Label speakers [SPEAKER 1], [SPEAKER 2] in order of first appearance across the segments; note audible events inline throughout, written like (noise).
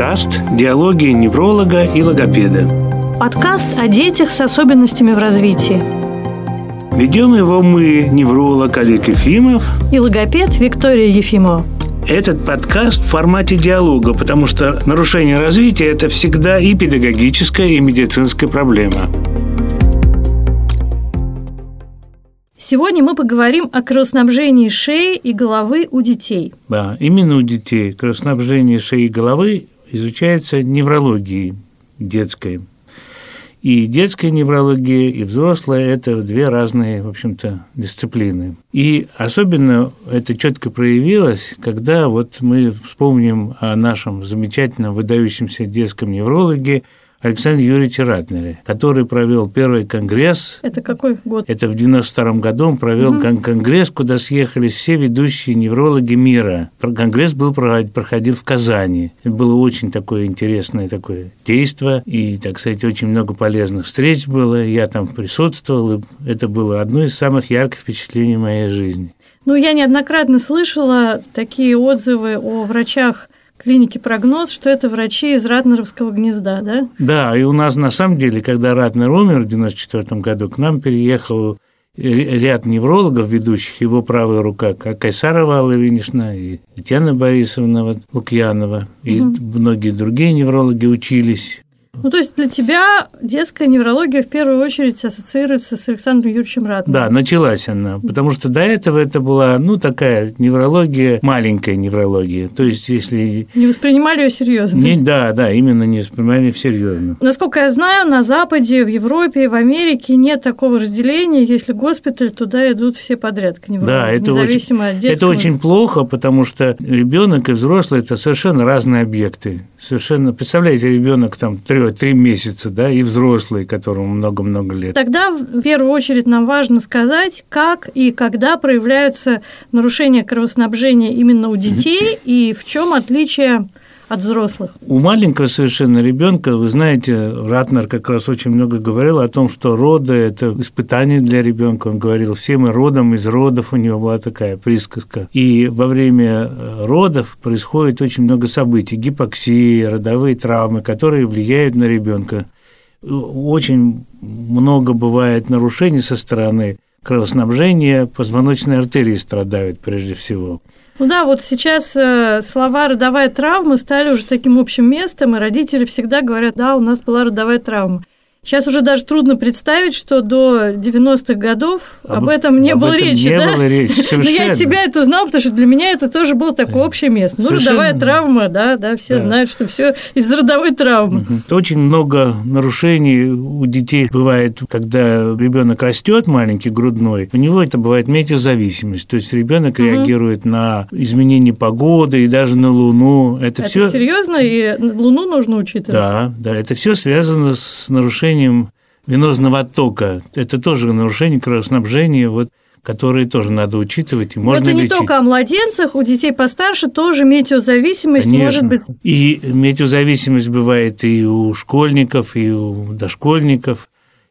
[SPEAKER 1] подкаст «Диалоги невролога и логопеда».
[SPEAKER 2] Подкаст о детях с особенностями в развитии.
[SPEAKER 1] Ведем его мы, невролог Олег Ефимов
[SPEAKER 2] и логопед Виктория Ефимова.
[SPEAKER 1] Этот подкаст в формате диалога, потому что нарушение развития – это всегда и педагогическая, и медицинская проблема.
[SPEAKER 2] Сегодня мы поговорим о кровоснабжении шеи и головы у детей.
[SPEAKER 1] Да, именно у детей кровоснабжение шеи и головы изучается неврологией детской. И детская неврология, и взрослая – это две разные, в общем-то, дисциплины. И особенно это четко проявилось, когда вот мы вспомним о нашем замечательном выдающемся детском неврологе – Александре Юрьевиче Ратнере, который провел первый конгресс.
[SPEAKER 2] Это какой год?
[SPEAKER 1] Это в 92 году он провел угу. конгресс, куда съехались все ведущие неврологи мира. Конгресс был проходил в Казани. Это было очень такое интересное такое действие, и, так сказать, очень много полезных встреч было. Я там присутствовал, и это было одно из самых ярких впечатлений моей жизни.
[SPEAKER 2] Ну, я неоднократно слышала такие отзывы о врачах клинике прогноз, что это врачи из Ратнеровского гнезда, да?
[SPEAKER 1] Да, и у нас на самом деле, когда Ратнер умер в 1994 году, к нам переехал ряд неврологов ведущих, его правая рука, как Кайсарова Алла Ильинична и Татьяна Борисовна Лукьянова, и угу. многие другие неврологи учились
[SPEAKER 2] ну, то есть для тебя детская неврология в первую очередь ассоциируется с Александром Юрьевичем Ратным.
[SPEAKER 1] Да, началась она, потому что до этого это была, ну, такая неврология, маленькая неврология. То есть, если...
[SPEAKER 2] Не воспринимали ее серьезно. Не,
[SPEAKER 1] да, да, именно не воспринимали всерьезно.
[SPEAKER 2] Насколько я знаю, на Западе, в Европе, в Америке нет такого разделения, если госпиталь, туда идут все подряд к неврологу,
[SPEAKER 1] да, это
[SPEAKER 2] независимо
[SPEAKER 1] очень,
[SPEAKER 2] от детского.
[SPEAKER 1] Это очень плохо, потому что ребенок и взрослый – это совершенно разные объекты. Совершенно, представляете, ребенок там три, три месяца, да, и взрослый, которому много-много лет.
[SPEAKER 2] Тогда в первую очередь нам важно сказать, как и когда проявляются нарушения кровоснабжения именно у детей (laughs) и в чем отличие от взрослых?
[SPEAKER 1] У маленького совершенно ребенка, вы знаете, Ратнер как раз очень много говорил о том, что роды – это испытание для ребенка. Он говорил, все мы родом из родов, у него была такая присказка. И во время э, родов происходит очень много событий, гипоксии, родовые травмы, которые влияют на ребенка. Очень много бывает нарушений со стороны кровоснабжения, позвоночной артерии страдают прежде всего.
[SPEAKER 2] Ну да, вот сейчас э, слова родовая травма стали уже таким общим местом, и родители всегда говорят, да, у нас была родовая травма. Сейчас уже даже трудно представить, что до 90-х годов об, об этом не об было этом речи.
[SPEAKER 1] Не
[SPEAKER 2] да?
[SPEAKER 1] было речи, совершенно. (laughs)
[SPEAKER 2] Но я тебя это знал, потому что для меня это тоже было такое общее место. Ну, совершенно. родовая травма, да, да, все да. знают, что все из родовой травмы.
[SPEAKER 1] Угу. Очень много нарушений у детей бывает, когда ребенок растет маленький, грудной, у него это бывает метеозависимость. То есть ребенок угу. реагирует на изменение погоды и даже на Луну. Это, это все
[SPEAKER 2] серьезно, и Луну нужно учитывать.
[SPEAKER 1] Да, да, это все связано с нарушением нарушением венозного оттока. Это тоже нарушение кровоснабжения, вот, которые тоже надо учитывать. И можно
[SPEAKER 2] это не
[SPEAKER 1] лечить.
[SPEAKER 2] только о младенцах, у детей постарше тоже метеозависимость
[SPEAKER 1] Конечно.
[SPEAKER 2] может быть.
[SPEAKER 1] И метеозависимость бывает и у школьников, и у дошкольников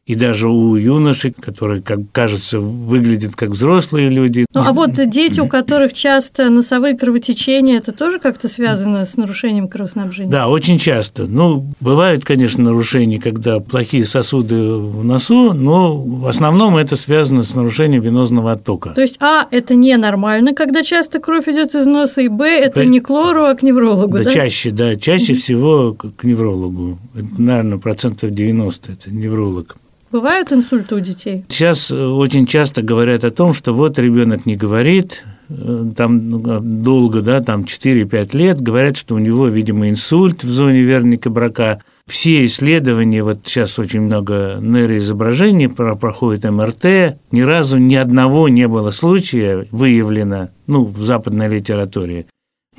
[SPEAKER 1] и даже у юношей, которые, как кажется, выглядят как взрослые люди.
[SPEAKER 2] Ну, а вот дети, у которых часто носовые кровотечения, это тоже как-то связано с нарушением кровоснабжения?
[SPEAKER 1] Да, очень часто. Ну, бывают, конечно, нарушения, когда плохие сосуды в носу, но в основном это связано с нарушением венозного оттока.
[SPEAKER 2] То есть, а, это ненормально, когда часто кровь идет из носа, и б, это не к лору, а к неврологу,
[SPEAKER 1] да?
[SPEAKER 2] Да,
[SPEAKER 1] чаще, да, чаще всего к неврологу. Это, наверное, процентов 90 это невролог.
[SPEAKER 2] Бывают инсульты у детей?
[SPEAKER 1] Сейчас э, очень часто говорят о том, что вот ребенок не говорит, э, там ну, долго, да, там 4-5 лет, говорят, что у него, видимо, инсульт в зоне верника брака. Все исследования, вот сейчас очень много нейроизображений проходит МРТ, ни разу ни одного не было случая выявлено, ну, в западной литературе,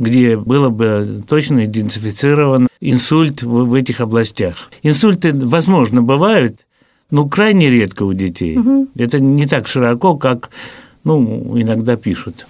[SPEAKER 1] где было бы точно идентифицирован инсульт в этих областях. Инсульты, возможно, бывают, ну, крайне редко у детей. Угу. Это не так широко, как ну, иногда пишут.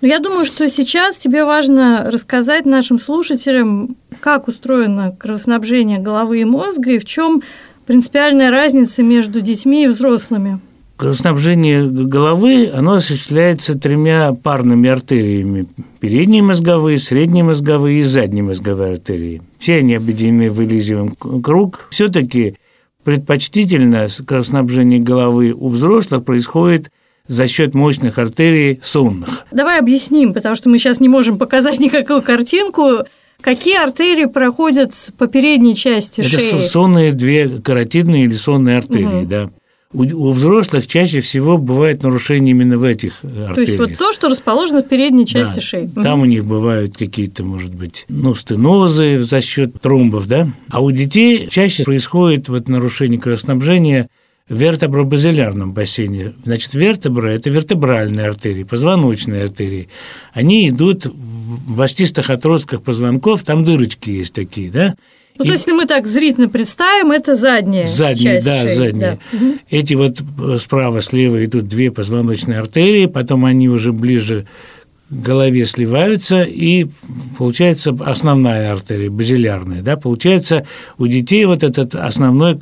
[SPEAKER 2] Ну, я думаю, что сейчас тебе важно рассказать нашим слушателям, как устроено кровоснабжение головы и мозга и в чем принципиальная разница между детьми и взрослыми.
[SPEAKER 1] Кровоснабжение головы, оно осуществляется тремя парными артериями. Передние мозговые, средние мозговые и задние мозговые артерии. Все они объединены в элизиум круг. Все-таки предпочтительно кровоснабжение головы у взрослых происходит за счет мощных артерий сонных.
[SPEAKER 2] Давай объясним, потому что мы сейчас не можем показать (laughs) никакую картинку. Какие артерии проходят по передней части
[SPEAKER 1] Это
[SPEAKER 2] шеи?
[SPEAKER 1] Это сонные две каротидные или сонные артерии, угу. да. У, у взрослых чаще всего бывает нарушение именно в этих артериях.
[SPEAKER 2] То есть вот то, что расположено в передней части
[SPEAKER 1] да,
[SPEAKER 2] шеи.
[SPEAKER 1] Там угу. у них бывают какие-то, может быть, ну, стенозы за счет тромбов, да. А у детей чаще происходит вот нарушение кровоснабжения в вертебробазилярном бассейне. Значит, вертебра – это вертебральные артерии, позвоночные артерии. Они идут в остистых отростках позвонков, там дырочки есть такие, да,
[SPEAKER 2] ну, и... то есть, если мы так зрительно представим, это задняя
[SPEAKER 1] задняя,
[SPEAKER 2] часть
[SPEAKER 1] да,
[SPEAKER 2] шеи.
[SPEAKER 1] задняя. Да. Эти вот э, справа, слева идут две позвоночные артерии, потом они уже ближе к голове сливаются, и получается основная артерия, базилярная, да, получается у детей вот этот основной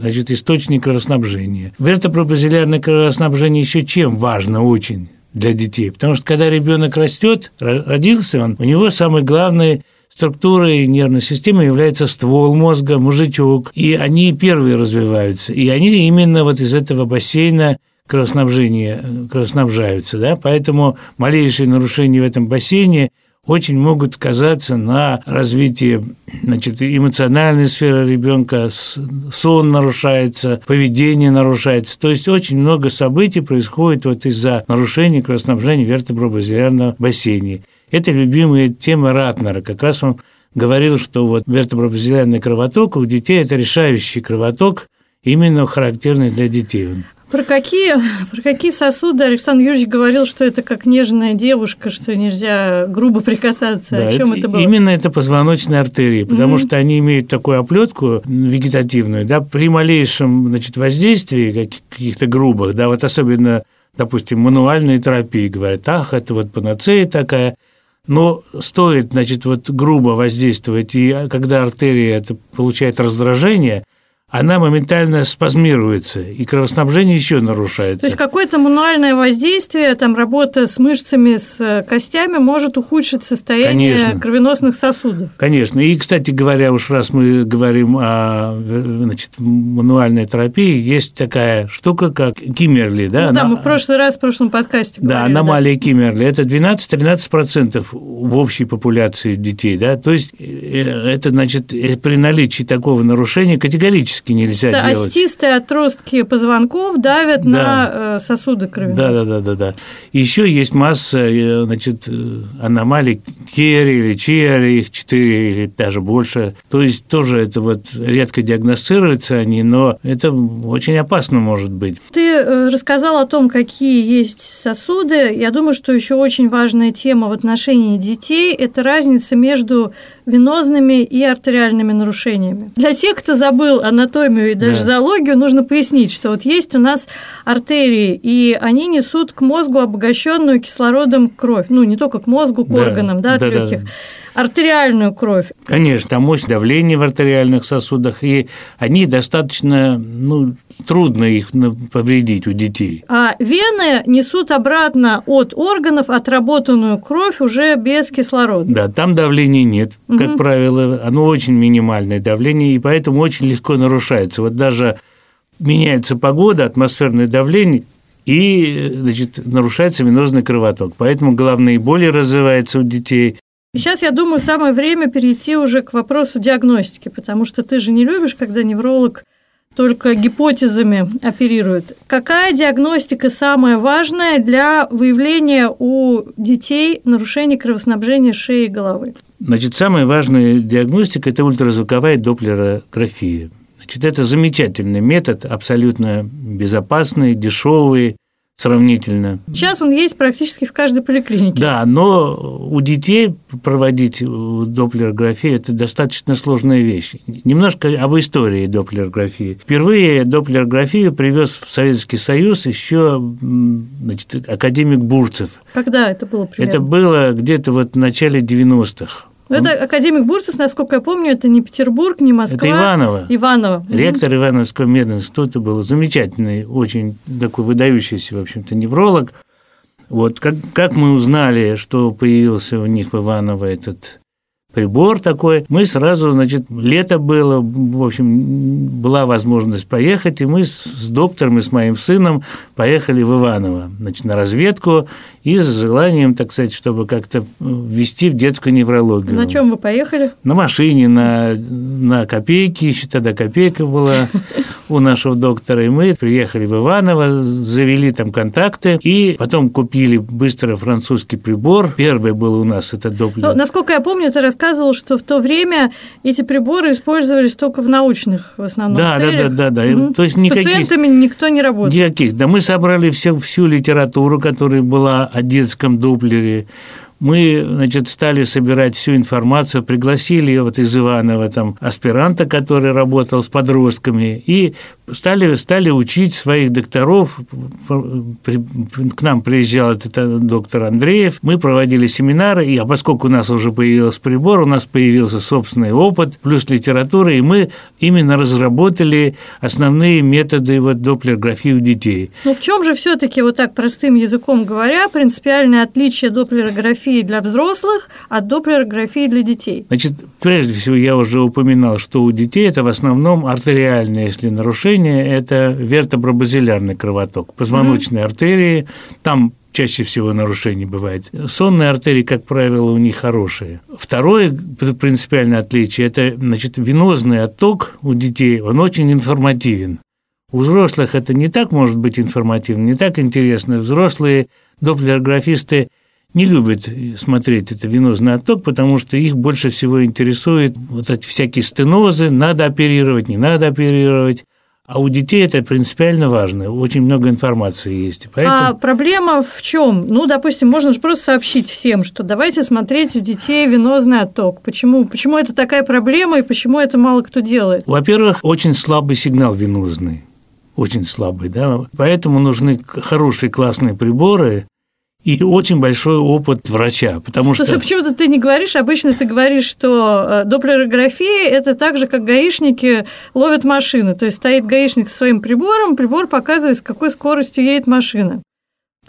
[SPEAKER 1] значит, источник кровоснабжения. Вертебробазилярное кровоснабжение еще чем важно очень для детей, потому что когда ребенок растет, родился он, у него самый главный структурой нервной системы является ствол мозга, мужичок, и они первые развиваются, и они именно вот из этого бассейна кровоснабжения кровоснабжаются, да, поэтому малейшие нарушения в этом бассейне очень могут сказаться на развитии значит, эмоциональной сферы ребенка, сон нарушается, поведение нарушается. То есть очень много событий происходит вот из-за нарушения кровоснабжения вертебробазилярного бассейна. Это любимая тема Ратнера. Как раз он говорил, что вот вертебробазилярный кровоток у детей – это решающий кровоток, именно характерный для детей.
[SPEAKER 2] Про какие, про какие сосуды Александр Юрьевич говорил, что это как нежная девушка, что нельзя грубо прикасаться? Да, О чем это, это было?
[SPEAKER 1] Именно это позвоночные артерии, потому mm-hmm. что они имеют такую оплетку вегетативную, да, при малейшем значит, воздействии каких-то грубых, да, вот особенно, допустим, мануальной терапии, говорят, ах, это вот панацея такая, но стоит, значит, вот грубо воздействовать, и когда артерия это получает раздражение, она моментально спазмируется, и кровоснабжение еще нарушается.
[SPEAKER 2] То есть какое-то мануальное воздействие, там работа с мышцами, с костями может ухудшить состояние Конечно. кровеносных сосудов.
[SPEAKER 1] Конечно. И, кстати говоря, уж раз мы говорим о значит, мануальной терапии, есть такая штука, как Киммерли. Да,
[SPEAKER 2] ну, да Она... мы в прошлый раз в прошлом подкасте
[SPEAKER 1] да, говорили. Аномалия да, аномалия Киммерли. Это 12-13% в общей популяции детей. Да? То есть э, это, значит, э, при наличии такого нарушения категорически практически нельзя
[SPEAKER 2] что
[SPEAKER 1] делать.
[SPEAKER 2] Остистые отростки позвонков давят да. на э, сосуды кровеносные.
[SPEAKER 1] Да, да, да, да, да. Еще есть масса, э, значит, э, аномалий Керри или Черри, их четыре или даже больше. То есть тоже это вот редко диагностируются они, но это очень опасно может быть.
[SPEAKER 2] Ты рассказал о том, какие есть сосуды. Я думаю, что еще очень важная тема в отношении детей – это разница между венозными и артериальными нарушениями. Для тех, кто забыл анатомию и даже да. зоологию, нужно пояснить, что вот есть у нас артерии, и они несут к мозгу обогащенную кислородом кровь. Ну, не только к мозгу, к да. органам, да, от да, легких. Да, да артериальную кровь.
[SPEAKER 1] Конечно, там мощь давления в артериальных сосудах, и они достаточно, ну, трудно их повредить у детей.
[SPEAKER 2] А вены несут обратно от органов отработанную кровь уже без кислорода.
[SPEAKER 1] Да, там давления нет, угу. как правило, оно очень минимальное давление, и поэтому очень легко нарушается. Вот даже меняется погода, атмосферное давление, и значит, нарушается венозный кровоток. Поэтому головные боли развиваются у детей,
[SPEAKER 2] Сейчас, я думаю, самое время перейти уже к вопросу диагностики, потому что ты же не любишь, когда невролог только гипотезами оперирует. Какая диагностика самая важная для выявления у детей нарушений кровоснабжения шеи и головы?
[SPEAKER 1] Значит, самая важная диагностика – это ультразвуковая доплерография. Значит, это замечательный метод, абсолютно безопасный, дешевый, сравнительно.
[SPEAKER 2] Сейчас он есть практически в каждой поликлинике.
[SPEAKER 1] Да, но у детей проводить доплерографию – это достаточно сложная вещь. Немножко об истории доплерографии. Впервые доплерографию привез в Советский Союз еще значит, академик Бурцев.
[SPEAKER 2] Когда это было примерно?
[SPEAKER 1] Это было где-то вот в начале 90-х.
[SPEAKER 2] Ну, это академик Бурцев, насколько я помню, это не Петербург, не Москва.
[SPEAKER 1] Это Иваново.
[SPEAKER 2] Иваново.
[SPEAKER 1] Ректор Ивановского мединститута был замечательный, очень такой выдающийся, в общем-то, невролог. Вот как, как мы узнали, что появился у них в Иваново этот прибор такой. Мы сразу, значит, лето было, в общем, была возможность поехать, и мы с доктором и с моим сыном поехали в Иваново, значит, на разведку и с желанием, так сказать, чтобы как-то ввести в детскую неврологию.
[SPEAKER 2] На чем вы поехали?
[SPEAKER 1] На машине, на, на копейки, еще тогда копейка была (laughs) у нашего доктора, и мы приехали в Иваново, завели там контакты, и потом купили быстро французский прибор. Первый был у нас это доплер.
[SPEAKER 2] Ну, насколько я помню, ты рассказывал, что в то время эти приборы использовались только в научных в основном
[SPEAKER 1] да,
[SPEAKER 2] целях.
[SPEAKER 1] Да, да, да, да.
[SPEAKER 2] Угу. То есть С никаких, пациентами никто не работал?
[SPEAKER 1] Никаких. Да мы собрали все, всю литературу, которая была о детском доплере, мы, значит, стали собирать всю информацию, пригласили вот из Иванова там аспиранта, который работал с подростками, и стали, стали учить своих докторов. К нам приезжал этот доктор Андреев, мы проводили семинары, и, а поскольку у нас уже появился прибор, у нас появился собственный опыт, плюс литература, и мы именно разработали основные методы вот доплерграфии у детей.
[SPEAKER 2] Ну в чем же все-таки, вот так простым языком говоря, принципиальное отличие доплерографии для взрослых от доплерографии для детей?
[SPEAKER 1] Значит, прежде всего, я уже упоминал, что у детей это в основном артериальное, если нарушение, это вертобробазилярный кровоток, позвоночные mm-hmm. артерии, там чаще всего нарушений бывает. Сонные артерии, как правило, у них хорошие. Второе принципиальное отличие – это значит, венозный отток у детей, он очень информативен. У взрослых это не так может быть информативно, не так интересно. Взрослые доплерографисты не любят смотреть это венозный отток, потому что их больше всего интересует вот эти всякие стенозы, надо оперировать, не надо оперировать. А у детей это принципиально важно. Очень много информации есть.
[SPEAKER 2] Поэтому... А проблема в чем? Ну, допустим, можно же просто сообщить всем, что давайте смотреть у детей венозный отток. Почему? Почему это такая проблема и почему это мало кто делает?
[SPEAKER 1] Во-первых, очень слабый сигнал венозный. Очень слабый, да. Поэтому нужны хорошие классные приборы, и очень большой опыт врача, потому что...
[SPEAKER 2] Почему-то ты не говоришь, обычно ты говоришь, что э, доплерография – это так же, как гаишники ловят машины. То есть стоит гаишник со своим прибором, прибор показывает, с какой скоростью едет машина.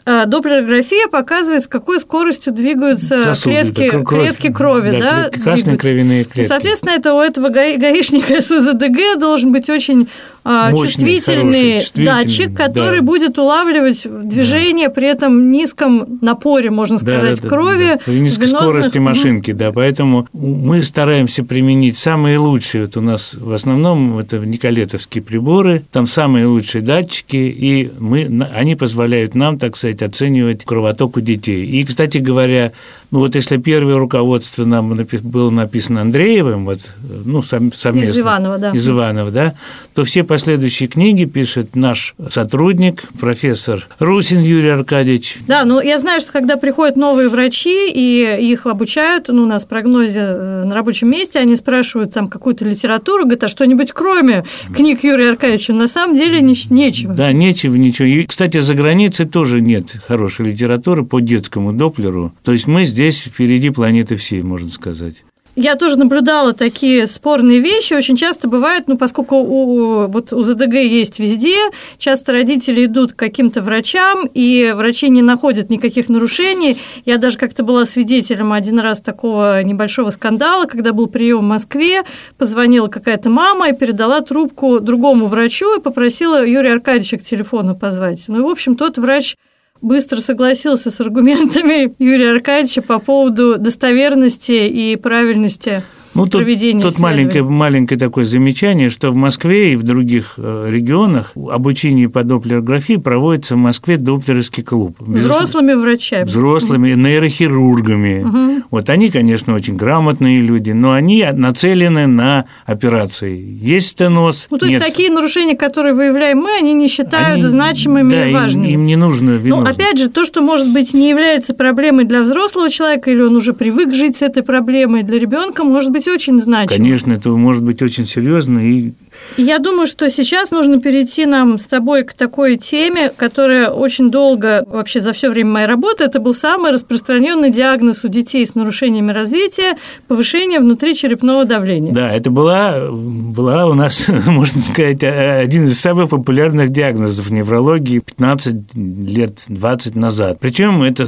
[SPEAKER 2] А доплерография показывает, с какой скоростью двигаются Сосуды, клетки, да, кровь, клетки крови. Да,
[SPEAKER 1] да, красные кровяные клетки.
[SPEAKER 2] соответственно, это у этого гаишника (laughs) СУЗДГ должен быть очень а, Мощный, чувствительный, хороший, чувствительный датчик, который да. будет улавливать движение да. при этом низком напоре, можно сказать, да, да, крови. Да,
[SPEAKER 1] да. Низкой венозных... скорости машинки, да, поэтому мы стараемся применить самые лучшие. Вот у нас в основном это николетовские приборы, там самые лучшие датчики, и мы, они позволяют нам, так сказать, оценивать кровоток у детей. И, кстати говоря, ну вот если первое руководство нам было написано Андреевым, вот, ну, совместно. Из
[SPEAKER 2] Иванова, да.
[SPEAKER 1] Из Иванова, да, то все последующие книги пишет наш сотрудник, профессор Русин Юрий Аркадьевич.
[SPEAKER 2] Да, ну я знаю, что когда приходят новые врачи и их обучают, ну, у нас в прогнозе э, на рабочем месте, они спрашивают там какую-то литературу, говорят, а что-нибудь кроме книг Юрия Аркадьевича? На самом деле нечего.
[SPEAKER 1] Да, нечего, ничего. И, кстати, за границей тоже нет хорошей литературы по детскому доплеру. То есть мы здесь здесь впереди планеты всей, можно сказать.
[SPEAKER 2] Я тоже наблюдала такие спорные вещи. Очень часто бывает, ну, поскольку у, вот у ЗДГ есть везде, часто родители идут к каким-то врачам, и врачи не находят никаких нарушений. Я даже как-то была свидетелем один раз такого небольшого скандала, когда был прием в Москве, позвонила какая-то мама и передала трубку другому врачу и попросила Юрия Аркадьевича к телефону позвать. Ну и, в общем, тот врач быстро согласился с аргументами Юрия Аркадьевича по поводу достоверности и правильности ну, тут,
[SPEAKER 1] тут маленькое, маленькое такое замечание, что в Москве и в других э, регионах обучение по доплерографии проводится в Москве доплеровский клуб.
[SPEAKER 2] Взрослыми врачами.
[SPEAKER 1] Взрослыми, нейрохирургами. Угу. Вот они, конечно, очень грамотные люди, но они нацелены на операции. Есть стеноз,
[SPEAKER 2] Ну, то есть нет. такие нарушения, которые выявляем мы, они не считают они, значимыми да, и важными.
[SPEAKER 1] Им, им не нужно
[SPEAKER 2] виновным. Ну, опять же, то, что, может быть, не является проблемой для взрослого человека, или он уже привык жить с этой проблемой, для ребенка может быть очень значимо.
[SPEAKER 1] Конечно, это может быть очень серьезно. И
[SPEAKER 2] Я думаю, что сейчас нужно перейти нам с тобой к такой теме, которая очень долго, вообще за все время моей работы, это был самый распространенный диагноз у детей с нарушениями развития – повышение внутричерепного давления.
[SPEAKER 1] Да, это была, была у нас, (laughs) можно сказать, один из самых популярных диагнозов неврологии 15 лет, 20 назад. Причем это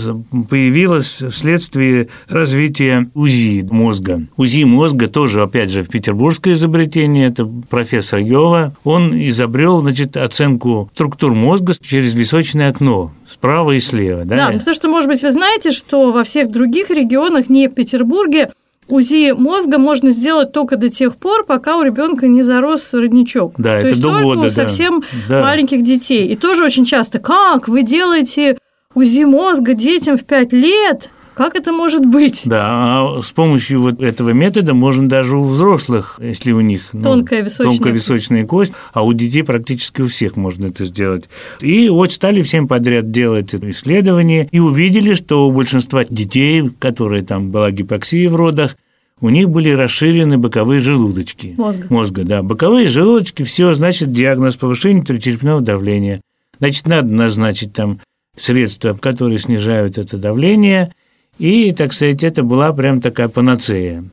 [SPEAKER 1] появилось вследствие развития УЗИ мозга. УЗИ мозга тоже, опять же, в петербургское изобретение, это профессор Йова. Он изобрел, значит, оценку структур мозга через височное окно справа и слева. Да,
[SPEAKER 2] да потому что, может быть, вы знаете, что во всех других регионах, не в Петербурге, УЗИ мозга можно сделать только до тех пор, пока у ребенка не зарос родничок.
[SPEAKER 1] Да,
[SPEAKER 2] То
[SPEAKER 1] это
[SPEAKER 2] есть
[SPEAKER 1] до
[SPEAKER 2] только
[SPEAKER 1] года,
[SPEAKER 2] у совсем
[SPEAKER 1] да.
[SPEAKER 2] маленьких детей. И тоже очень часто, как вы делаете УЗИ мозга детям в 5 лет? Как это может быть?
[SPEAKER 1] Да, а с помощью вот этого метода можно даже у взрослых, если у них ну,
[SPEAKER 2] тонкая, височная.
[SPEAKER 1] тонкая височная кость, а у детей практически у всех можно это сделать. И вот стали всем подряд делать исследования и увидели, что у большинства детей, которые там была гипоксия в родах, у них были расширены боковые желудочки.
[SPEAKER 2] Мозга.
[SPEAKER 1] Мозга, да. Боковые желудочки, все, значит, диагноз повышения черепного давления. Значит, надо назначить там средства, которые снижают это давление – и, так сказать, это была прям такая панацея.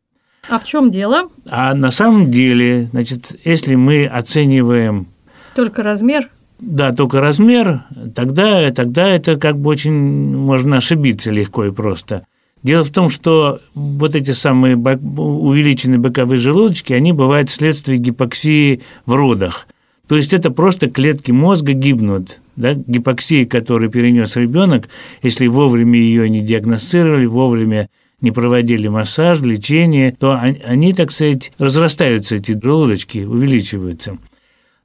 [SPEAKER 2] А в чем дело?
[SPEAKER 1] А на самом деле, значит, если мы оцениваем...
[SPEAKER 2] Только размер?
[SPEAKER 1] Да, только размер, тогда, тогда это как бы очень можно ошибиться легко и просто. Дело в том, что вот эти самые увеличенные боковые желудочки, они бывают вследствие гипоксии в родах. То есть это просто клетки мозга гибнут. Да? Гипоксия, которую перенес ребенок, если вовремя ее не диагностировали, вовремя не проводили массаж, лечение, то они, так сказать, разрастаются, эти желудочки, увеличиваются.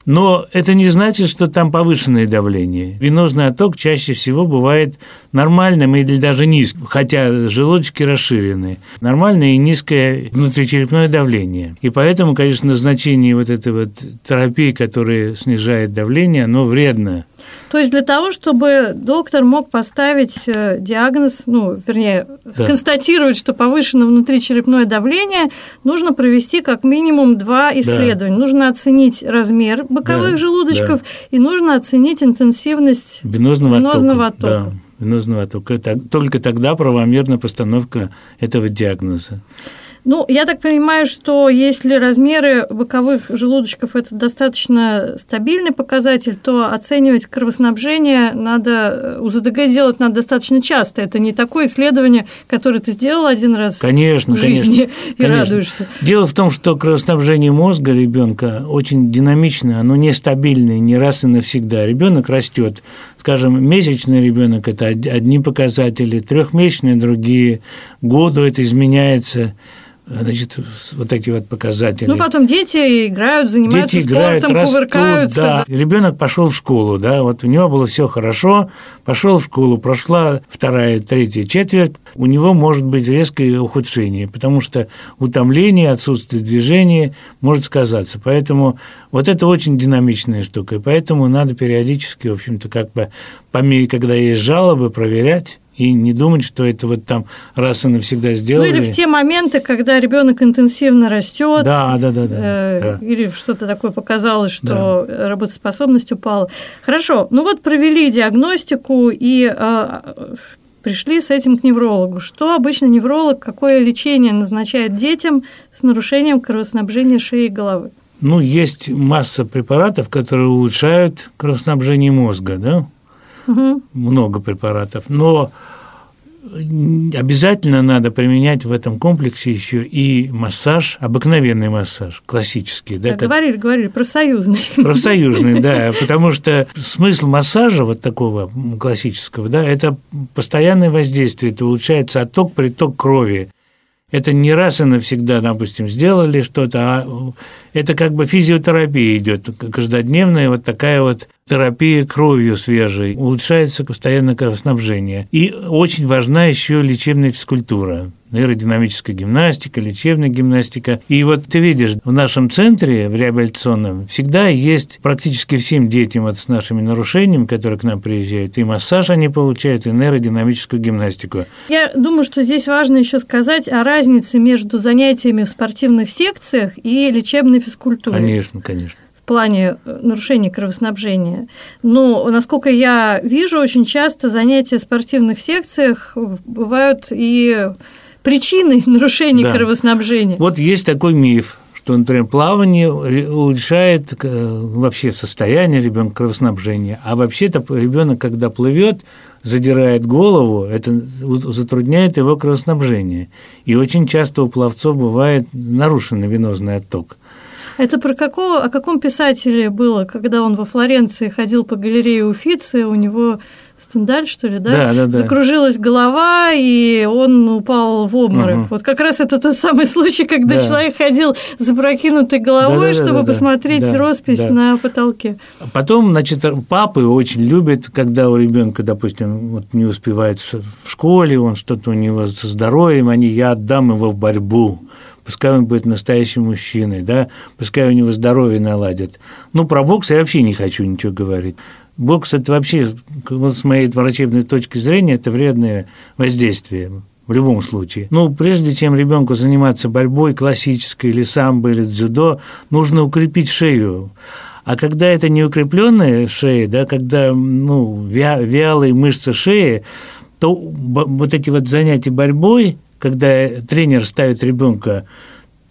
[SPEAKER 1] Но это не значит, что там повышенное давление. Венозный отток чаще всего бывает нормальным или даже низким, хотя желудочки расширены. Нормальное и низкое внутричерепное давление. И поэтому, конечно, назначение вот этой вот терапии, которая снижает давление, оно вредно.
[SPEAKER 2] То есть для того, чтобы доктор мог поставить э, диагноз, ну, вернее, да. констатировать, что повышено внутричерепное давление, нужно провести как минимум два исследования. Да. Нужно оценить размер боковых да. желудочков да. и нужно оценить интенсивность
[SPEAKER 1] венозного,
[SPEAKER 2] венозного оттока. оттока.
[SPEAKER 1] Да, венозного оттока. Только тогда правомерна постановка этого диагноза.
[SPEAKER 2] Ну, я так понимаю, что если размеры боковых желудочков это достаточно стабильный показатель, то оценивать кровоснабжение надо, у ЗДГ делать надо достаточно часто. Это не такое исследование, которое ты сделал один раз
[SPEAKER 1] конечно,
[SPEAKER 2] в жизни
[SPEAKER 1] конечно,
[SPEAKER 2] и
[SPEAKER 1] конечно.
[SPEAKER 2] радуешься.
[SPEAKER 1] Дело в том, что кровоснабжение мозга ребенка очень динамичное, оно нестабильное не раз и навсегда. Ребенок растет, скажем, месячный ребенок это одни показатели, трехмесячные другие, году это изменяется значит, вот эти вот показатели.
[SPEAKER 2] Ну, потом дети играют, занимаются
[SPEAKER 1] дети играют,
[SPEAKER 2] спортом,
[SPEAKER 1] растут,
[SPEAKER 2] кувыркаются.
[SPEAKER 1] Да. Ребенок пошел в школу, да, вот у него было все хорошо, пошел в школу, прошла вторая, третья четверть, у него может быть резкое ухудшение, потому что утомление, отсутствие движения может сказаться. Поэтому вот это очень динамичная штука, и поэтому надо периодически, в общем-то, как бы по мере, когда есть жалобы, проверять и не думать, что это вот там раз и навсегда сделали.
[SPEAKER 2] Ну или в те моменты, когда ребенок интенсивно растет,
[SPEAKER 1] да, да, да, да,
[SPEAKER 2] э, да. или что-то такое показалось, что да. работоспособность упала. Хорошо, ну вот провели диагностику и э, пришли с этим к неврологу. Что обычно невролог, какое лечение назначает детям с нарушением кровоснабжения шеи и головы?
[SPEAKER 1] Ну, есть масса препаратов, которые улучшают кровоснабжение мозга, да? угу. много препаратов, но обязательно надо применять в этом комплексе еще и массаж, обыкновенный массаж, классический.
[SPEAKER 2] Да, да, говорили, говорили, профсоюзный. (laughs)
[SPEAKER 1] Профсоюзный, да, (laughs) потому что смысл массажа вот такого классического, да, это постоянное воздействие, это улучшается отток, приток крови, это не раз и навсегда, допустим, сделали что-то, а это как бы физиотерапия идет, каждодневная вот такая вот терапия кровью свежей, улучшается постоянно кровоснабжение. И очень важна еще лечебная физкультура. аэродинамическая гимнастика, лечебная гимнастика. И вот ты видишь, в нашем центре, в реабилитационном, всегда есть практически всем детям вот с нашими нарушениями, которые к нам приезжают, и массаж они получают, и нейродинамическую гимнастику.
[SPEAKER 2] Я думаю, что здесь важно еще сказать о разнице между занятиями в спортивных секциях и лечебной физкультурой.
[SPEAKER 1] Конечно, конечно
[SPEAKER 2] плане э, нарушения кровоснабжения. Но, насколько я вижу, очень часто занятия в спортивных секциях бывают и причиной (laughs) нарушения да. кровоснабжения.
[SPEAKER 1] Вот есть такой миф, что, например, плавание улучшает э, вообще состояние ребенка кровоснабжения, а вообще-то ребенок, когда плывет, задирает голову, это затрудняет его кровоснабжение. И очень часто у пловцов бывает нарушенный венозный отток.
[SPEAKER 2] Это про какого, о каком писателе было, когда он во Флоренции ходил по галерее Уфицы, у него Стендаль, что ли, да?
[SPEAKER 1] Да, да, да.
[SPEAKER 2] Закружилась голова, и он упал в обморок. Угу. Вот как раз это тот самый случай, когда да. человек ходил с запрокинутой головой, да, да, чтобы да, да, посмотреть да, роспись да. на потолке.
[SPEAKER 1] Потом, значит, папы очень любят, когда у ребенка, допустим, вот не успевает в школе, он что-то у него со здоровьем, они я отдам его в борьбу пускай он будет настоящим мужчиной, да, пускай у него здоровье наладит. Ну, про бокс я вообще не хочу ничего говорить. Бокс – это вообще, вот с моей врачебной точки зрения, это вредное воздействие в любом случае. Ну, прежде чем ребенку заниматься борьбой классической или самбо, или дзюдо, нужно укрепить шею. А когда это не укрепленная шея, да, когда ну, вялые мышцы шеи, то вот эти вот занятия борьбой, когда тренер ставит ребенка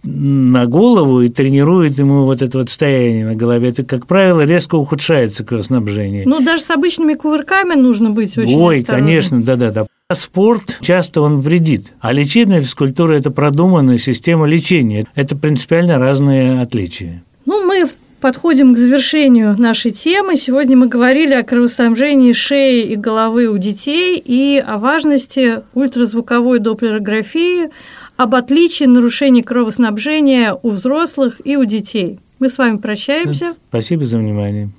[SPEAKER 1] на голову и тренирует ему вот это вот состояние на голове, это, как правило, резко ухудшается кровоснабжение.
[SPEAKER 2] Ну, даже с обычными кувырками нужно быть очень
[SPEAKER 1] Ой, осторожным. конечно, да-да-да. Спорт часто он вредит, а лечебная физкультура – это продуманная система лечения. Это принципиально разные отличия.
[SPEAKER 2] Ну, мы подходим к завершению нашей темы. Сегодня мы говорили о кровоснабжении шеи и головы у детей и о важности ультразвуковой доплерографии, об отличии нарушений кровоснабжения у взрослых и у детей. Мы с вами прощаемся.
[SPEAKER 1] Спасибо за внимание.